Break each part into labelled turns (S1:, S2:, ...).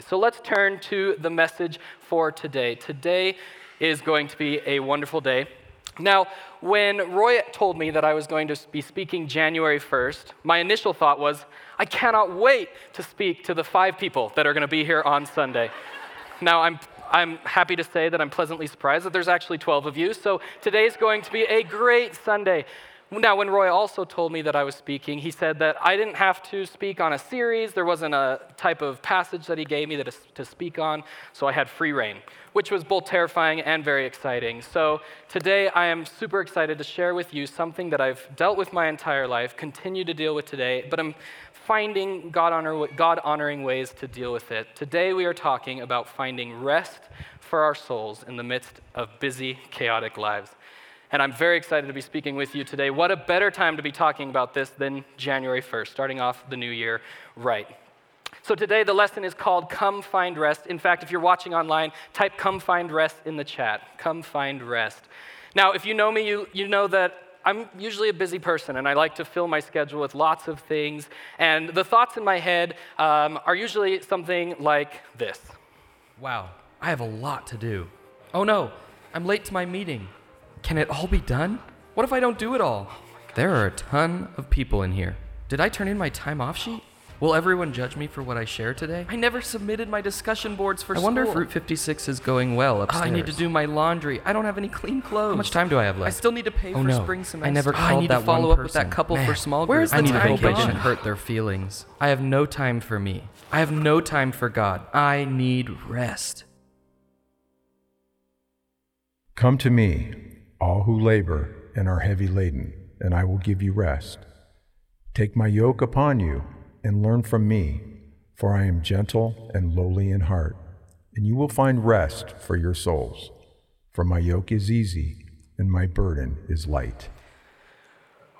S1: So let's turn to the message for today. Today is going to be a wonderful day. Now, when Roy told me that I was going to be speaking January 1st, my initial thought was, I cannot wait to speak to the five people that are going to be here on Sunday. now, I'm, I'm happy to say that I'm pleasantly surprised that there's actually 12 of you, so today is going to be a great Sunday. Now, when Roy also told me that I was speaking, he said that I didn't have to speak on a series. There wasn't a type of passage that he gave me that to speak on, so I had free reign, which was both terrifying and very exciting. So today, I am super excited to share with you something that I've dealt with my entire life, continue to deal with today, but I'm finding God, honor, God honoring ways to deal with it. Today, we are talking about finding rest for our souls in the midst of busy, chaotic lives and I'm very excited to be speaking with you today. What a better time to be talking about this than January 1st, starting off the new year right. So today the lesson is called Come Find Rest. In fact, if you're watching online, type Come Find Rest in the chat. Come Find Rest. Now, if you know me, you, you know that I'm usually a busy person and I like to fill my schedule with lots of things. And the thoughts in my head um, are usually something like this
S2: Wow, I have a lot to do. Oh no, I'm late to my meeting. Can it all be done? What if I don't do it all? There are a ton of people in here. Did I turn in my time off sheet? Will everyone judge me for what I share today? I never submitted my discussion boards for I school. wonder if Route 56 is going well upstairs. Oh, I need to do my laundry. I don't have any clean clothes. How much time do I have left? I still need to pay oh, for no. spring semester. I never called oh, I need that to follow up with that couple Man. for small group. Where's the I need to hope I didn't hurt their feelings. I have no time for me. I have no time for God. I need rest.
S3: Come to me all who labor and are heavy laden, and I will give you rest. Take my yoke upon you and learn from me, for I am gentle and lowly in heart, and you will find rest for your souls. For my yoke is easy and my burden is light.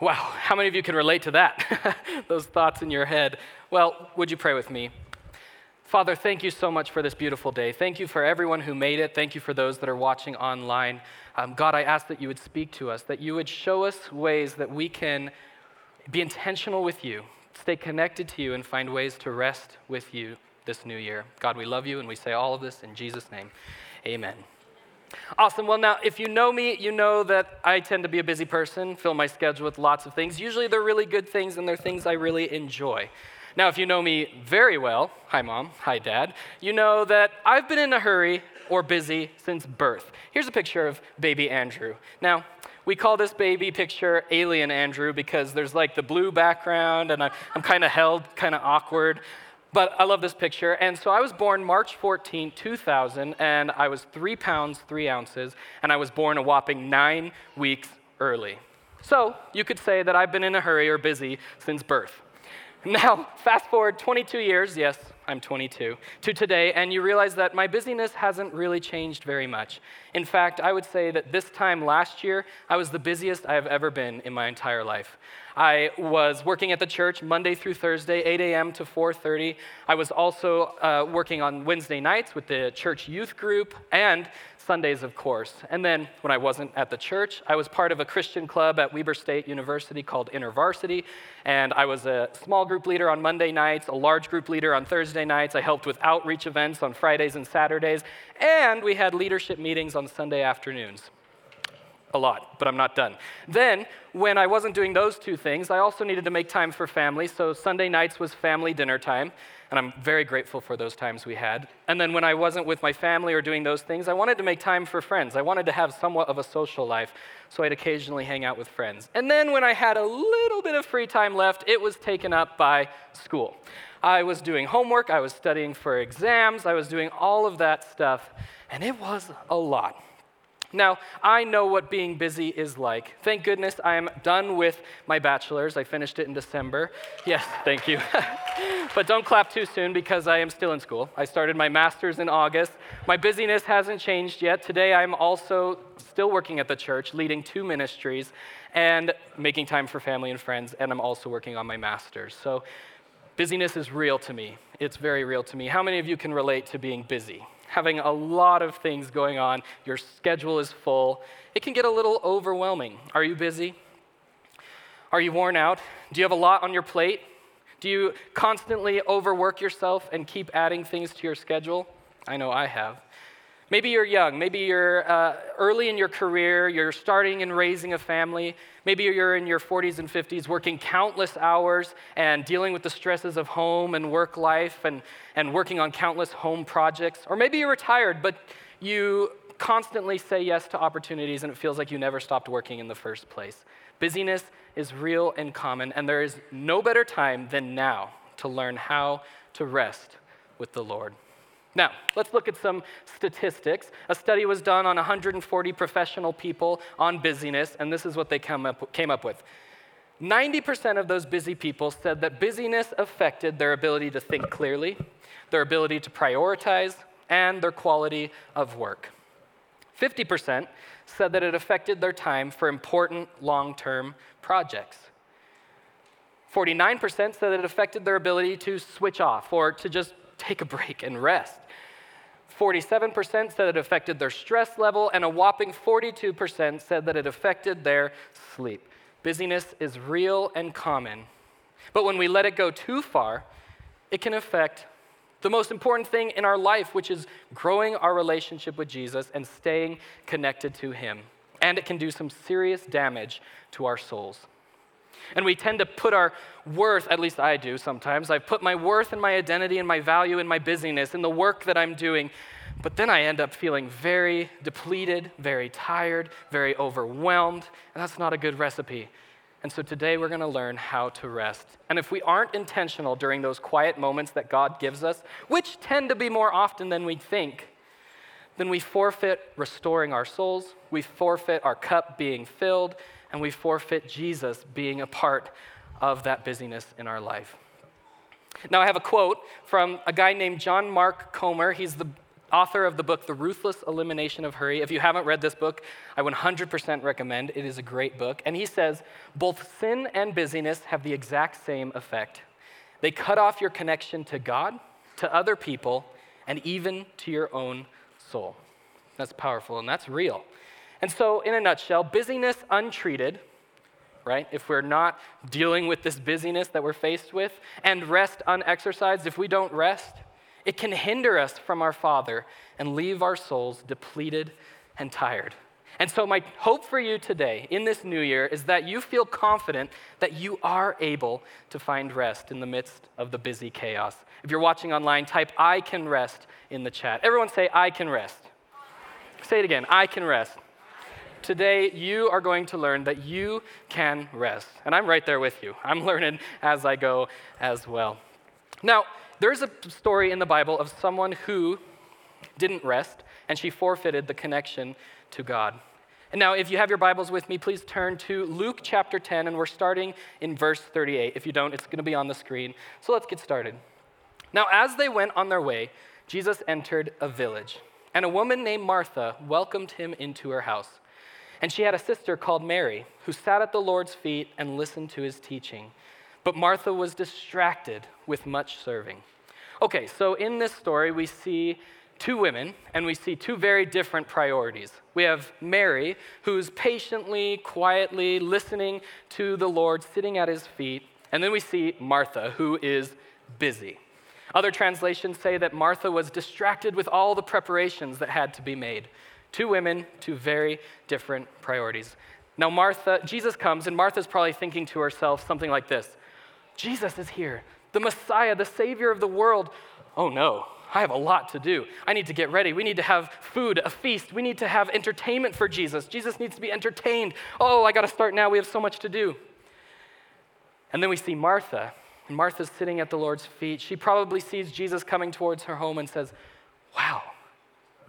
S1: Wow, how many of you can relate to that? Those thoughts in your head. Well, would you pray with me? Father, thank you so much for this beautiful day. Thank you for everyone who made it. Thank you for those that are watching online. Um, God, I ask that you would speak to us, that you would show us ways that we can be intentional with you, stay connected to you, and find ways to rest with you this new year. God, we love you, and we say all of this in Jesus' name. Amen. Awesome. Well, now, if you know me, you know that I tend to be a busy person, fill my schedule with lots of things. Usually they're really good things and they're things I really enjoy. Now, if you know me very well, hi mom, hi dad, you know that I've been in a hurry or busy since birth. Here's a picture of baby Andrew. Now, we call this baby picture Alien Andrew because there's like the blue background and I'm, I'm kind of held, kind of awkward. But I love this picture. And so I was born March 14, 2000, and I was three pounds, three ounces, and I was born a whopping nine weeks early. So you could say that I've been in a hurry or busy since birth. Now, fast forward 22 years, yes, I'm 22, to today, and you realize that my busyness hasn't really changed very much. In fact, I would say that this time last year, I was the busiest I have ever been in my entire life. I was working at the church Monday through Thursday, 8 a.m. to 4:30. I was also uh, working on Wednesday nights with the church youth group, and Sundays, of course. And then when I wasn't at the church, I was part of a Christian club at Weber State University called InterVarsity. And I was a small group leader on Monday nights, a large group leader on Thursday nights. I helped with outreach events on Fridays and Saturdays. And we had leadership meetings on Sunday afternoons a lot, but I'm not done. Then, when I wasn't doing those two things, I also needed to make time for family. So Sunday nights was family dinner time, and I'm very grateful for those times we had. And then when I wasn't with my family or doing those things, I wanted to make time for friends. I wanted to have somewhat of a social life, so I'd occasionally hang out with friends. And then when I had a little bit of free time left, it was taken up by school. I was doing homework, I was studying for exams, I was doing all of that stuff, and it was a lot. Now, I know what being busy is like. Thank goodness I am done with my bachelor's. I finished it in December. Yes, thank you. but don't clap too soon because I am still in school. I started my master's in August. My busyness hasn't changed yet. Today I'm also still working at the church, leading two ministries and making time for family and friends, and I'm also working on my master's. So busyness is real to me. It's very real to me. How many of you can relate to being busy? Having a lot of things going on, your schedule is full, it can get a little overwhelming. Are you busy? Are you worn out? Do you have a lot on your plate? Do you constantly overwork yourself and keep adding things to your schedule? I know I have. Maybe you're young. Maybe you're uh, early in your career. You're starting and raising a family. Maybe you're in your 40s and 50s working countless hours and dealing with the stresses of home and work life and, and working on countless home projects. Or maybe you're retired, but you constantly say yes to opportunities and it feels like you never stopped working in the first place. Busyness is real and common, and there is no better time than now to learn how to rest with the Lord. Now, let's look at some statistics. A study was done on 140 professional people on busyness, and this is what they came up, came up with. 90% of those busy people said that busyness affected their ability to think clearly, their ability to prioritize, and their quality of work. 50% said that it affected their time for important long term projects. 49% said that it affected their ability to switch off or to just take a break and rest. 47% said it affected their stress level, and a whopping 42% said that it affected their sleep. Busyness is real and common, but when we let it go too far, it can affect the most important thing in our life, which is growing our relationship with Jesus and staying connected to Him. And it can do some serious damage to our souls. And we tend to put our worth, at least I do sometimes, I put my worth and my identity and my value in my busyness, in the work that I'm doing. But then I end up feeling very depleted, very tired, very overwhelmed, and that's not a good recipe. And so today we're going to learn how to rest. And if we aren't intentional during those quiet moments that God gives us, which tend to be more often than we think, then we forfeit restoring our souls, we forfeit our cup being filled, and we forfeit Jesus being a part of that busyness in our life. Now, I have a quote from a guy named John Mark Comer. He's the author of the book, The Ruthless Elimination of Hurry. If you haven't read this book, I 100% recommend. It is a great book. And he says both sin and busyness have the exact same effect. They cut off your connection to God, to other people, and even to your own soul. That's powerful and that's real. And so, in a nutshell, busyness untreated, right? If we're not dealing with this busyness that we're faced with, and rest unexercised, if we don't rest, it can hinder us from our Father and leave our souls depleted and tired. And so, my hope for you today in this new year is that you feel confident that you are able to find rest in the midst of the busy chaos. If you're watching online, type I can rest in the chat. Everyone say, I can rest. Say it again I can rest. Today, you are going to learn that you can rest. And I'm right there with you. I'm learning as I go as well. Now, there's a story in the Bible of someone who didn't rest and she forfeited the connection to God. And now, if you have your Bibles with me, please turn to Luke chapter 10, and we're starting in verse 38. If you don't, it's going to be on the screen. So let's get started. Now, as they went on their way, Jesus entered a village, and a woman named Martha welcomed him into her house. And she had a sister called Mary, who sat at the Lord's feet and listened to his teaching. But Martha was distracted with much serving. Okay, so in this story, we see two women, and we see two very different priorities. We have Mary, who's patiently, quietly listening to the Lord, sitting at his feet. And then we see Martha, who is busy. Other translations say that Martha was distracted with all the preparations that had to be made. Two women, two very different priorities. Now, Martha, Jesus comes, and Martha's probably thinking to herself something like this Jesus is here, the Messiah, the Savior of the world. Oh no, I have a lot to do. I need to get ready. We need to have food, a feast. We need to have entertainment for Jesus. Jesus needs to be entertained. Oh, I got to start now. We have so much to do. And then we see Martha, and Martha's sitting at the Lord's feet. She probably sees Jesus coming towards her home and says, Wow,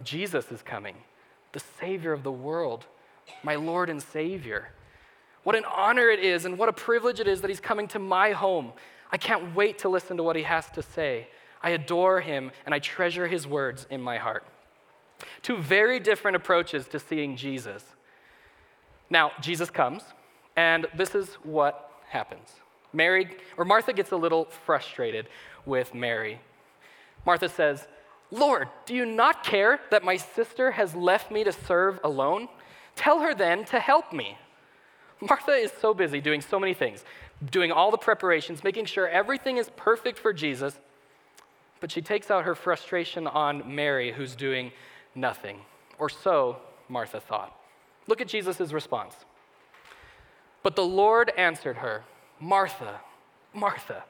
S1: Jesus is coming the Savior of the world, my Lord and Savior. What an honor it is, and what a privilege it is that He's coming to my home. I can't wait to listen to what He has to say. I adore Him, and I treasure His words in my heart. Two very different approaches to seeing Jesus. Now, Jesus comes, and this is what happens. Mary, or Martha gets a little frustrated with Mary. Martha says, Lord, do you not care that my sister has left me to serve alone? Tell her then to help me. Martha is so busy doing so many things doing all the preparations, making sure everything is perfect for Jesus. But she takes out her frustration on Mary, who's doing nothing. Or so Martha thought. Look at Jesus' response. But the Lord answered her, Martha, Martha,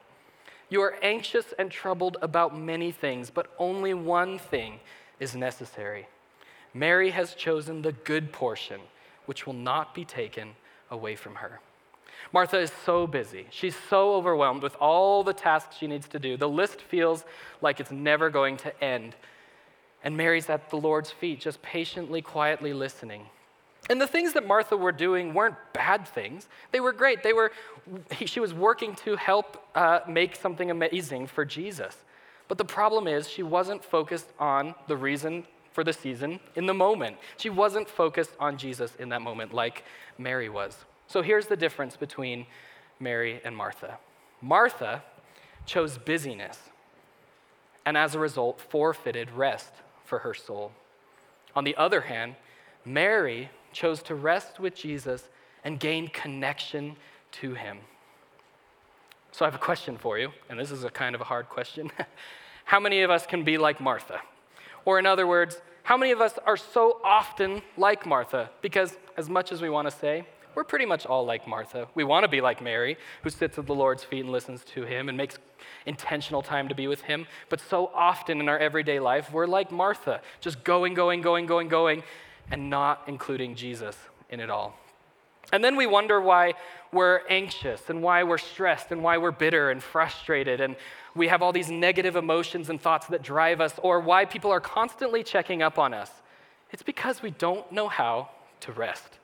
S1: you are anxious and troubled about many things, but only one thing is necessary. Mary has chosen the good portion, which will not be taken away from her. Martha is so busy. She's so overwhelmed with all the tasks she needs to do. The list feels like it's never going to end. And Mary's at the Lord's feet, just patiently, quietly listening. And the things that Martha were doing weren't bad things. They were great. They were, she was working to help uh, make something amazing for Jesus. But the problem is, she wasn't focused on the reason for the season in the moment. She wasn't focused on Jesus in that moment like Mary was. So here's the difference between Mary and Martha Martha chose busyness, and as a result, forfeited rest for her soul. On the other hand, Mary chose to rest with Jesus and gain connection to him. So I have a question for you, and this is a kind of a hard question. how many of us can be like Martha? Or, in other words, how many of us are so often like Martha? Because, as much as we want to say, we're pretty much all like Martha. We want to be like Mary, who sits at the Lord's feet and listens to him and makes intentional time to be with him. But so often in our everyday life, we're like Martha, just going, going, going, going, going, and not including Jesus in it all. And then we wonder why we're anxious and why we're stressed and why we're bitter and frustrated and we have all these negative emotions and thoughts that drive us or why people are constantly checking up on us. It's because we don't know how to rest.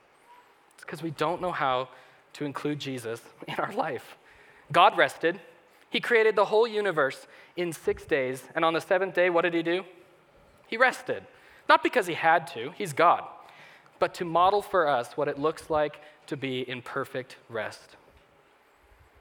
S1: It's because we don't know how to include Jesus in our life. God rested. He created the whole universe in six days, and on the seventh day, what did he do? He rested. Not because he had to, he's God, but to model for us what it looks like to be in perfect rest.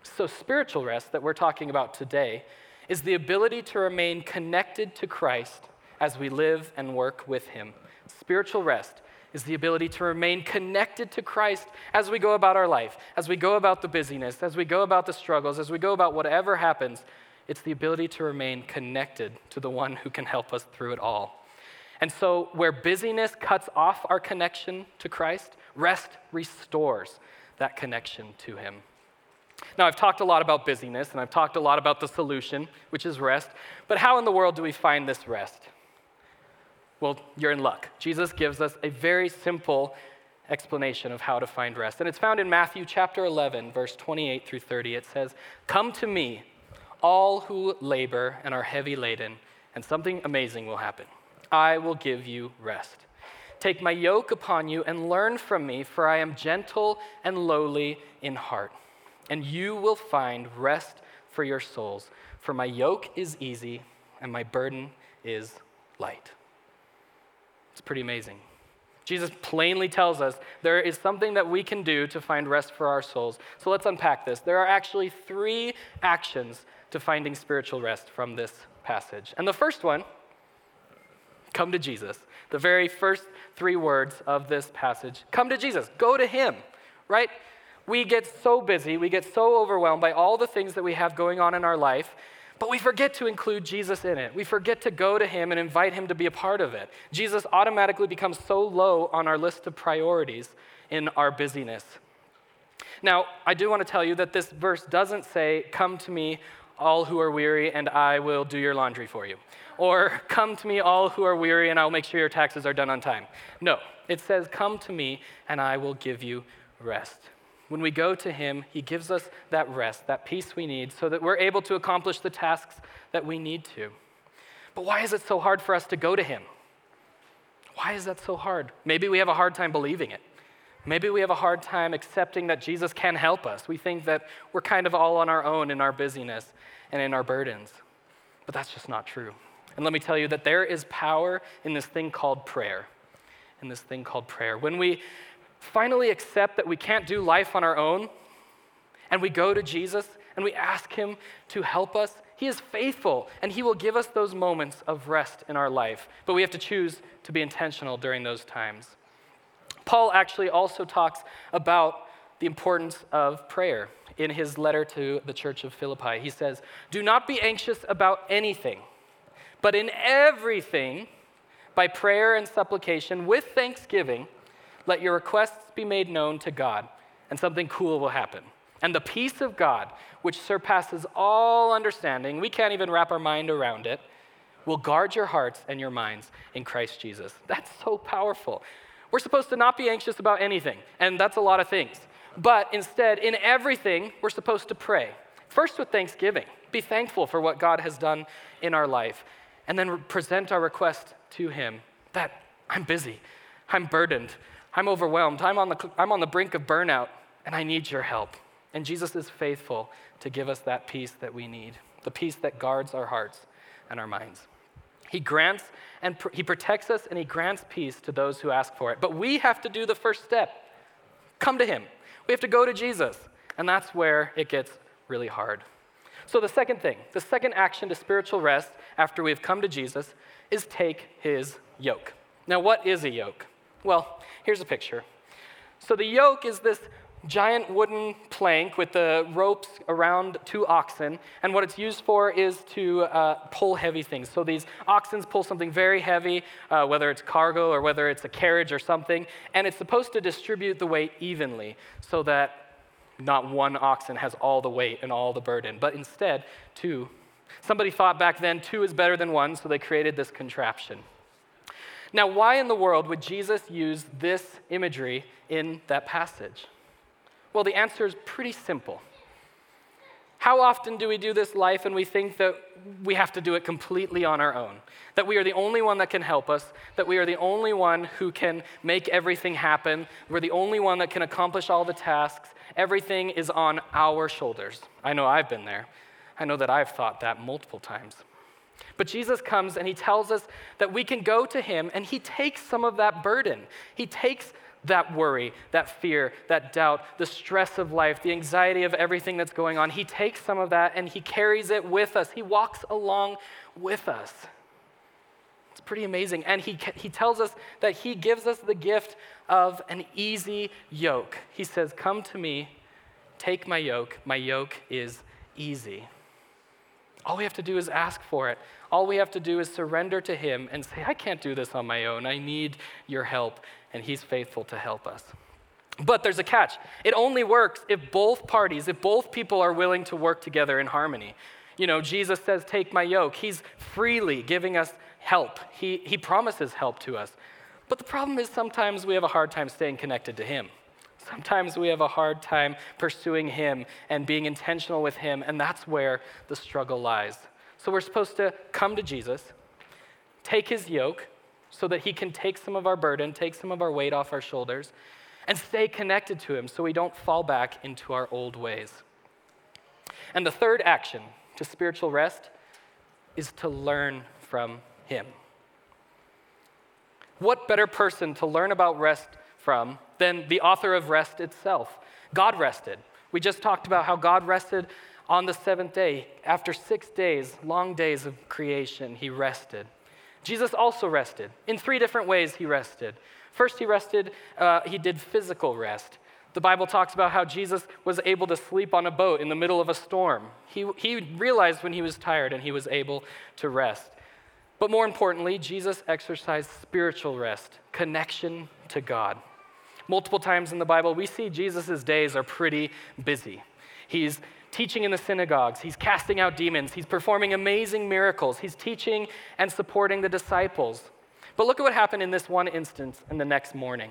S1: So, spiritual rest that we're talking about today is the ability to remain connected to Christ as we live and work with him. Spiritual rest is the ability to remain connected to Christ as we go about our life, as we go about the busyness, as we go about the struggles, as we go about whatever happens. It's the ability to remain connected to the one who can help us through it all. And so, where busyness cuts off our connection to Christ, rest restores that connection to Him. Now, I've talked a lot about busyness and I've talked a lot about the solution, which is rest, but how in the world do we find this rest? Well, you're in luck. Jesus gives us a very simple explanation of how to find rest. And it's found in Matthew chapter 11, verse 28 through 30. It says, Come to me, all who labor and are heavy laden, and something amazing will happen. I will give you rest. Take my yoke upon you and learn from me, for I am gentle and lowly in heart, and you will find rest for your souls. For my yoke is easy and my burden is light. It's pretty amazing. Jesus plainly tells us there is something that we can do to find rest for our souls. So let's unpack this. There are actually three actions to finding spiritual rest from this passage. And the first one, come to Jesus. The very first three words of this passage come to Jesus, go to Him, right? We get so busy, we get so overwhelmed by all the things that we have going on in our life but we forget to include Jesus in it. We forget to go to him and invite him to be a part of it. Jesus automatically becomes so low on our list of priorities in our busyness. Now, I do want to tell you that this verse doesn't say, Come to me, all who are weary, and I will do your laundry for you. Or, Come to me, all who are weary, and I'll make sure your taxes are done on time. No, it says, Come to me, and I will give you rest. When we go to Him, He gives us that rest, that peace we need, so that we're able to accomplish the tasks that we need to. But why is it so hard for us to go to Him? Why is that so hard? Maybe we have a hard time believing it. Maybe we have a hard time accepting that Jesus can help us. We think that we're kind of all on our own in our busyness and in our burdens. But that's just not true. And let me tell you that there is power in this thing called prayer. In this thing called prayer. When we finally accept that we can't do life on our own, and we go to Jesus and we ask Him to help us, He is faithful and He will give us those moments of rest in our life. But we have to choose to be intentional during those times. Paul actually also talks about the importance of prayer in his letter to the church of Philippi. He says, Do not be anxious about anything, but in everything, by prayer and supplication, with thanksgiving, let your requests be made known to God, and something cool will happen. And the peace of God, which surpasses all understanding, we can't even wrap our mind around it, will guard your hearts and your minds in Christ Jesus. That's so powerful. We're supposed to not be anxious about anything, and that's a lot of things. But instead, in everything, we're supposed to pray. First with thanksgiving, be thankful for what God has done in our life, and then present our request to Him that I'm busy, I'm burdened, I'm overwhelmed, I'm on the, I'm on the brink of burnout, and I need your help. And Jesus is faithful to give us that peace that we need, the peace that guards our hearts and our minds. He grants and pr- he protects us and he grants peace to those who ask for it. But we have to do the first step come to him. We have to go to Jesus. And that's where it gets really hard. So, the second thing, the second action to spiritual rest after we've come to Jesus is take his yoke. Now, what is a yoke? Well, here's a picture. So, the yoke is this giant wooden plank with the ropes around two oxen, and what it's used for is to uh, pull heavy things. So these oxen pull something very heavy, uh, whether it's cargo or whether it's a carriage or something, and it's supposed to distribute the weight evenly so that not one oxen has all the weight and all the burden, but instead two. Somebody thought back then two is better than one, so they created this contraption. Now, why in the world would Jesus use this imagery in that passage? Well, the answer is pretty simple. How often do we do this life and we think that we have to do it completely on our own? That we are the only one that can help us, that we are the only one who can make everything happen, we're the only one that can accomplish all the tasks, everything is on our shoulders. I know I've been there. I know that I've thought that multiple times. But Jesus comes and he tells us that we can go to him and he takes some of that burden. He takes that worry, that fear, that doubt, the stress of life, the anxiety of everything that's going on. He takes some of that and he carries it with us. He walks along with us. It's pretty amazing. And he, he tells us that he gives us the gift of an easy yoke. He says, Come to me, take my yoke. My yoke is easy. All we have to do is ask for it. All we have to do is surrender to Him and say, I can't do this on my own. I need your help and He's faithful to help us. But there's a catch. It only works if both parties, if both people are willing to work together in harmony. You know, Jesus says, Take my yoke. He's freely giving us help, He, he promises help to us. But the problem is sometimes we have a hard time staying connected to Him. Sometimes we have a hard time pursuing Him and being intentional with Him, and that's where the struggle lies. So we're supposed to come to Jesus, take His yoke, so that He can take some of our burden, take some of our weight off our shoulders, and stay connected to Him so we don't fall back into our old ways. And the third action to spiritual rest is to learn from Him. What better person to learn about rest from than the author of rest itself? God rested. We just talked about how God rested on the seventh day. After six days, long days of creation, He rested. Jesus also rested. In three different ways, he rested. First, he rested, uh, he did physical rest. The Bible talks about how Jesus was able to sleep on a boat in the middle of a storm. He, he realized when he was tired and he was able to rest. But more importantly, Jesus exercised spiritual rest, connection to God. Multiple times in the Bible, we see Jesus' days are pretty busy. He's teaching in the synagogues, he's casting out demons, he's performing amazing miracles, he's teaching and supporting the disciples. But look at what happened in this one instance in the next morning.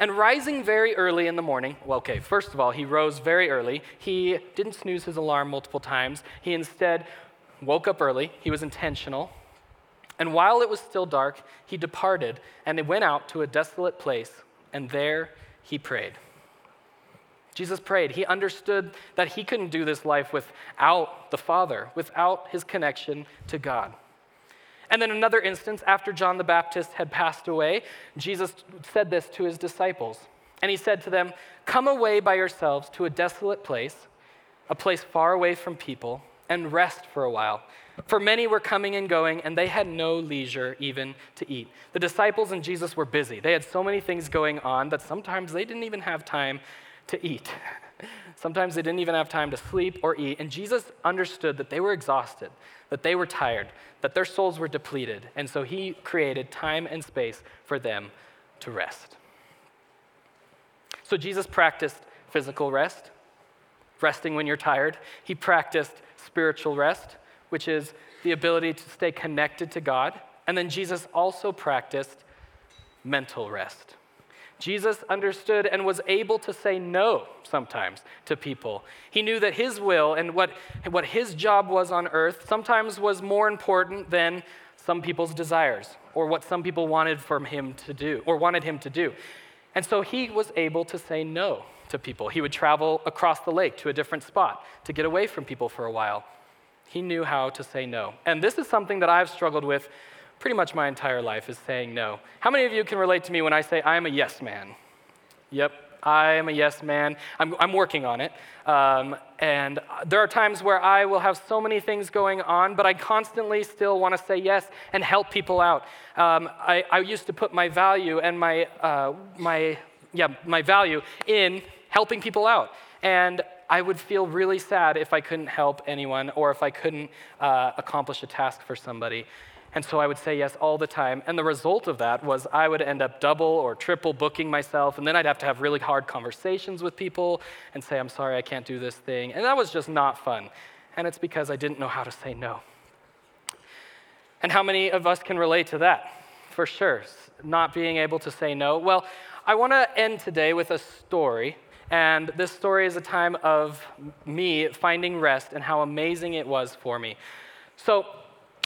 S1: And rising very early in the morning, well, okay, first of all, he rose very early. He didn't snooze his alarm multiple times. He instead woke up early. He was intentional. And while it was still dark, he departed and he went out to a desolate place, and there he prayed. Jesus prayed. He understood that he couldn't do this life without the Father, without his connection to God. And then another instance, after John the Baptist had passed away, Jesus said this to his disciples. And he said to them, Come away by yourselves to a desolate place, a place far away from people, and rest for a while. For many were coming and going, and they had no leisure even to eat. The disciples and Jesus were busy. They had so many things going on that sometimes they didn't even have time to eat. Sometimes they didn't even have time to sleep or eat. And Jesus understood that they were exhausted, that they were tired, that their souls were depleted. And so he created time and space for them to rest. So Jesus practiced physical rest, resting when you're tired. He practiced spiritual rest, which is the ability to stay connected to God. And then Jesus also practiced mental rest. Jesus understood and was able to say no sometimes to people. He knew that his will and what, what his job was on earth sometimes was more important than some people's desires or what some people wanted from him to do or wanted him to do. And so he was able to say no to people. He would travel across the lake to a different spot to get away from people for a while. He knew how to say no. And this is something that I've struggled with pretty much my entire life is saying no. How many of you can relate to me when I say I'm a yes man? Yep, I am a yes man. I'm, I'm working on it. Um, and there are times where I will have so many things going on, but I constantly still want to say yes and help people out. Um, I, I, used to put my value and my, uh, my, yeah, my value in helping people out. And I would feel really sad if I couldn't help anyone or if I couldn't uh, accomplish a task for somebody. And so I would say yes all the time. And the result of that was I would end up double or triple booking myself. And then I'd have to have really hard conversations with people and say, I'm sorry, I can't do this thing. And that was just not fun. And it's because I didn't know how to say no. And how many of us can relate to that? For sure, not being able to say no. Well, I want to end today with a story. And this story is a time of me finding rest and how amazing it was for me. So,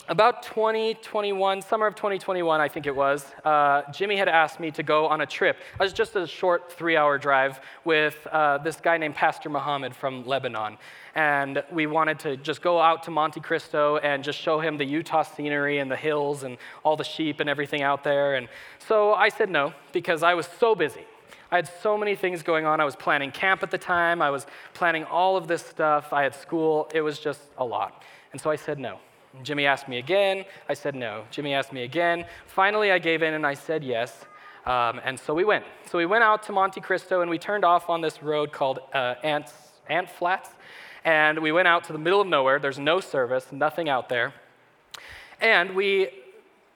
S1: about 2021, summer of 2021, I think it was, uh, Jimmy had asked me to go on a trip. It was just a short three hour drive with uh, this guy named Pastor Muhammad from Lebanon. And we wanted to just go out to Monte Cristo and just show him the Utah scenery and the hills and all the sheep and everything out there. And so I said no because I was so busy. I had so many things going on. I was planning camp at the time, I was planning all of this stuff. I had school. It was just a lot. And so I said no. Jimmy asked me again. I said no. Jimmy asked me again. Finally, I gave in and I said yes. Um, and so we went. So we went out to Monte Cristo and we turned off on this road called uh, Ants, Ant Flats. And we went out to the middle of nowhere. There's no service, nothing out there. And we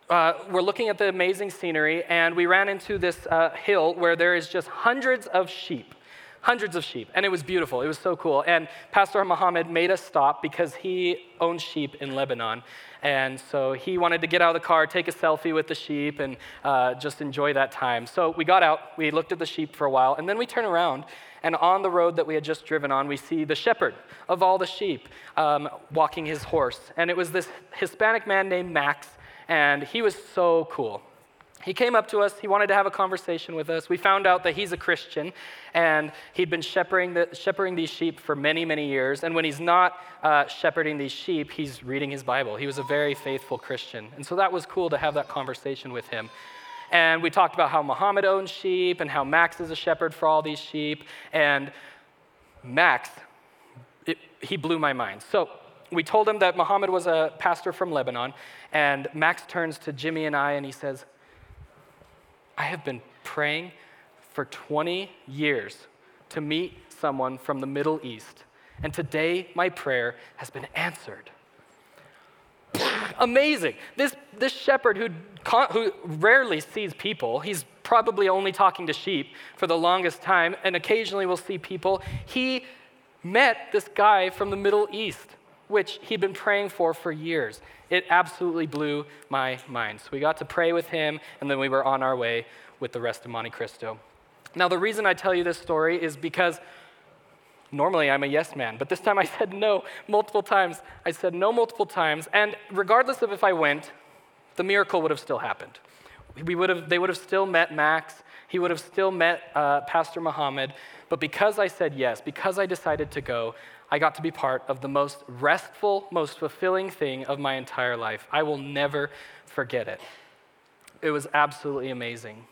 S1: uh, were looking at the amazing scenery, and we ran into this uh, hill where there is just hundreds of sheep hundreds of sheep, and it was beautiful. It was so cool. And Pastor Muhammad made us stop because he owns sheep in Lebanon. And so he wanted to get out of the car, take a selfie with the sheep, and uh, just enjoy that time. So we got out, we looked at the sheep for a while, and then we turn around, and on the road that we had just driven on, we see the shepherd of all the sheep um, walking his horse. And it was this Hispanic man named Max, and he was so cool. He came up to us. He wanted to have a conversation with us. We found out that he's a Christian and he'd been shepherding, the, shepherding these sheep for many, many years. And when he's not uh, shepherding these sheep, he's reading his Bible. He was a very faithful Christian. And so that was cool to have that conversation with him. And we talked about how Muhammad owns sheep and how Max is a shepherd for all these sheep. And Max, it, he blew my mind. So we told him that Muhammad was a pastor from Lebanon. And Max turns to Jimmy and I and he says, I have been praying for 20 years to meet someone from the Middle East. And today, my prayer has been answered. Amazing. This, this shepherd who, who rarely sees people, he's probably only talking to sheep for the longest time, and occasionally will see people. He met this guy from the Middle East, which he'd been praying for for years it absolutely blew my mind. So we got to pray with him, and then we were on our way with the rest of Monte Cristo. Now, the reason I tell you this story is because normally I'm a yes man, but this time I said no multiple times. I said no multiple times, and regardless of if I went, the miracle would have still happened. We would have, they would have still met Max. He would have still met uh, Pastor Muhammad. But because I said yes, because I decided to go, I got to be part of the most restful, most fulfilling thing of my entire life. I will never forget it. It was absolutely amazing.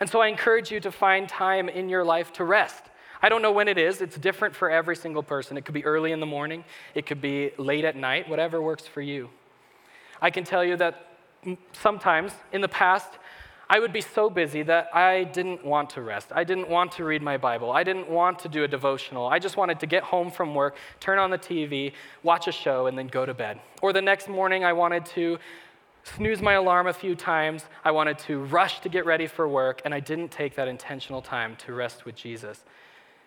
S1: And so I encourage you to find time in your life to rest. I don't know when it is, it's different for every single person. It could be early in the morning, it could be late at night, whatever works for you. I can tell you that sometimes in the past, I would be so busy that I didn't want to rest. I didn't want to read my Bible. I didn't want to do a devotional. I just wanted to get home from work, turn on the TV, watch a show, and then go to bed. Or the next morning, I wanted to snooze my alarm a few times. I wanted to rush to get ready for work, and I didn't take that intentional time to rest with Jesus.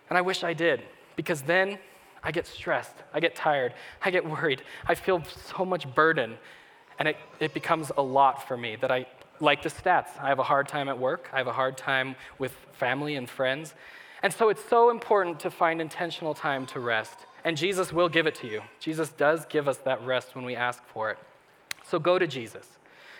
S1: And I wish I did, because then I get stressed, I get tired, I get worried, I feel so much burden, and it, it becomes a lot for me that I like the stats. I have a hard time at work, I have a hard time with family and friends. And so it's so important to find intentional time to rest. And Jesus will give it to you. Jesus does give us that rest when we ask for it. So go to Jesus,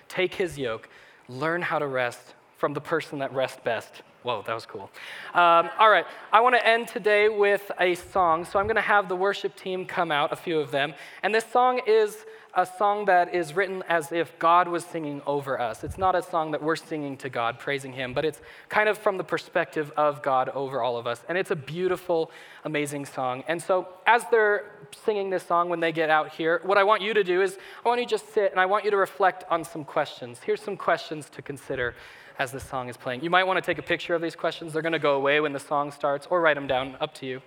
S1: take his yoke, learn how to rest from the person that rests best. Whoa, that was cool. Um, all right, I want to end today with a song. So I'm going to have the worship team come out, a few of them. And this song is a song that is written as if God was singing over us. It's not a song that we're singing to God, praising Him, but it's kind of from the perspective of God over all of us. And it's a beautiful, amazing song. And so, as they're singing this song when they get out here, what I want you to do is I want you to just sit and I want you to reflect on some questions. Here's some questions to consider as this song is playing. You might want to take a picture of these questions. They're going to go away when the song starts, or write them down, up to you.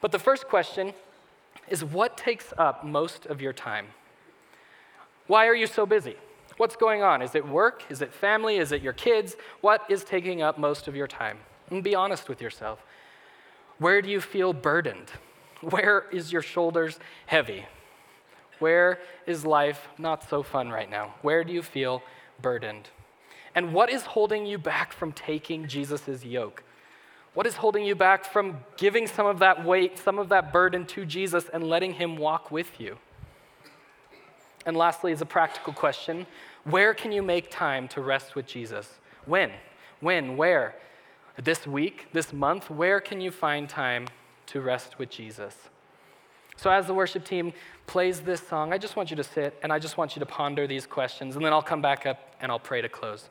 S1: But the first question is what takes up most of your time? Why are you so busy? What's going on? Is it work? Is it family? Is it your kids? What is taking up most of your time? And be honest with yourself. Where do you feel burdened? Where is your shoulders heavy? Where is life not so fun right now? Where do you feel burdened? And what is holding you back from taking Jesus' yoke? What is holding you back from giving some of that weight, some of that burden to Jesus and letting Him walk with you? And lastly, is a practical question Where can you make time to rest with Jesus? When? When? Where? This week? This month? Where can you find time to rest with Jesus? So, as the worship team plays this song, I just want you to sit and I just want you to ponder these questions, and then I'll come back up and I'll pray to close.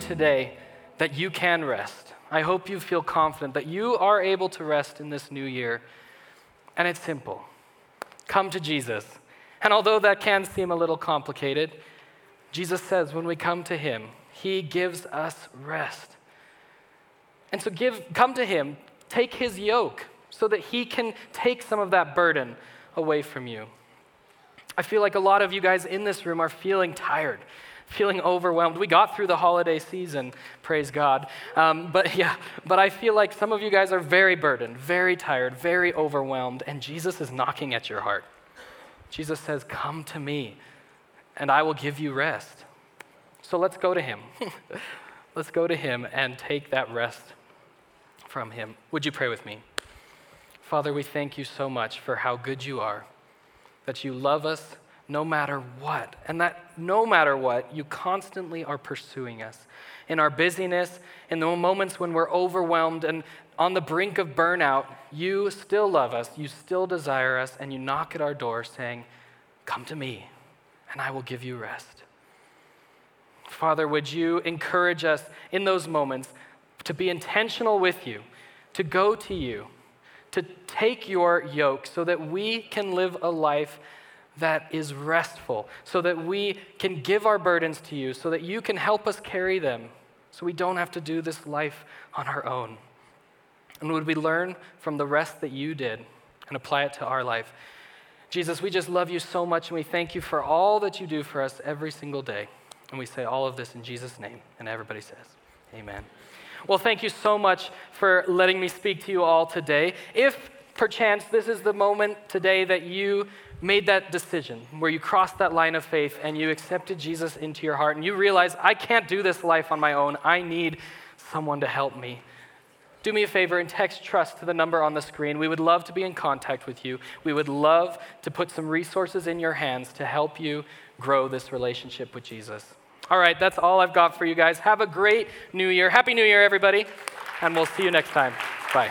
S1: Today that you can rest. I hope you feel confident that you are able to rest in this new year. And it's simple come to Jesus. And although that can seem a little complicated, Jesus says when we come to Him, He gives us rest. And so give, come to Him, take His yoke so that He can take some of that burden away from you. I feel like a lot of you guys in this room are feeling tired, feeling overwhelmed. We got through the holiday season, praise God. Um, but yeah, but I feel like some of you guys are very burdened, very tired, very overwhelmed, and Jesus is knocking at your heart. Jesus says, Come to me, and I will give you rest. So let's go to him. let's go to him and take that rest from him. Would you pray with me? Father, we thank you so much for how good you are, that you love us no matter what, and that no matter what, you constantly are pursuing us. In our busyness, in the moments when we're overwhelmed and on the brink of burnout, you still love us, you still desire us, and you knock at our door saying, Come to me, and I will give you rest. Father, would you encourage us in those moments to be intentional with you, to go to you, to take your yoke so that we can live a life that is restful, so that we can give our burdens to you, so that you can help us carry them, so we don't have to do this life on our own. And would we learn from the rest that you did and apply it to our life? Jesus, we just love you so much and we thank you for all that you do for us every single day. And we say all of this in Jesus' name. And everybody says, Amen. Well, thank you so much for letting me speak to you all today. If perchance this is the moment today that you made that decision, where you crossed that line of faith and you accepted Jesus into your heart, and you realize, I can't do this life on my own, I need someone to help me. Do me a favor and text trust to the number on the screen. We would love to be in contact with you. We would love to put some resources in your hands to help you grow this relationship with Jesus. All right, that's all I've got for you guys. Have a great new year. Happy New Year, everybody. And we'll see you next time. Bye.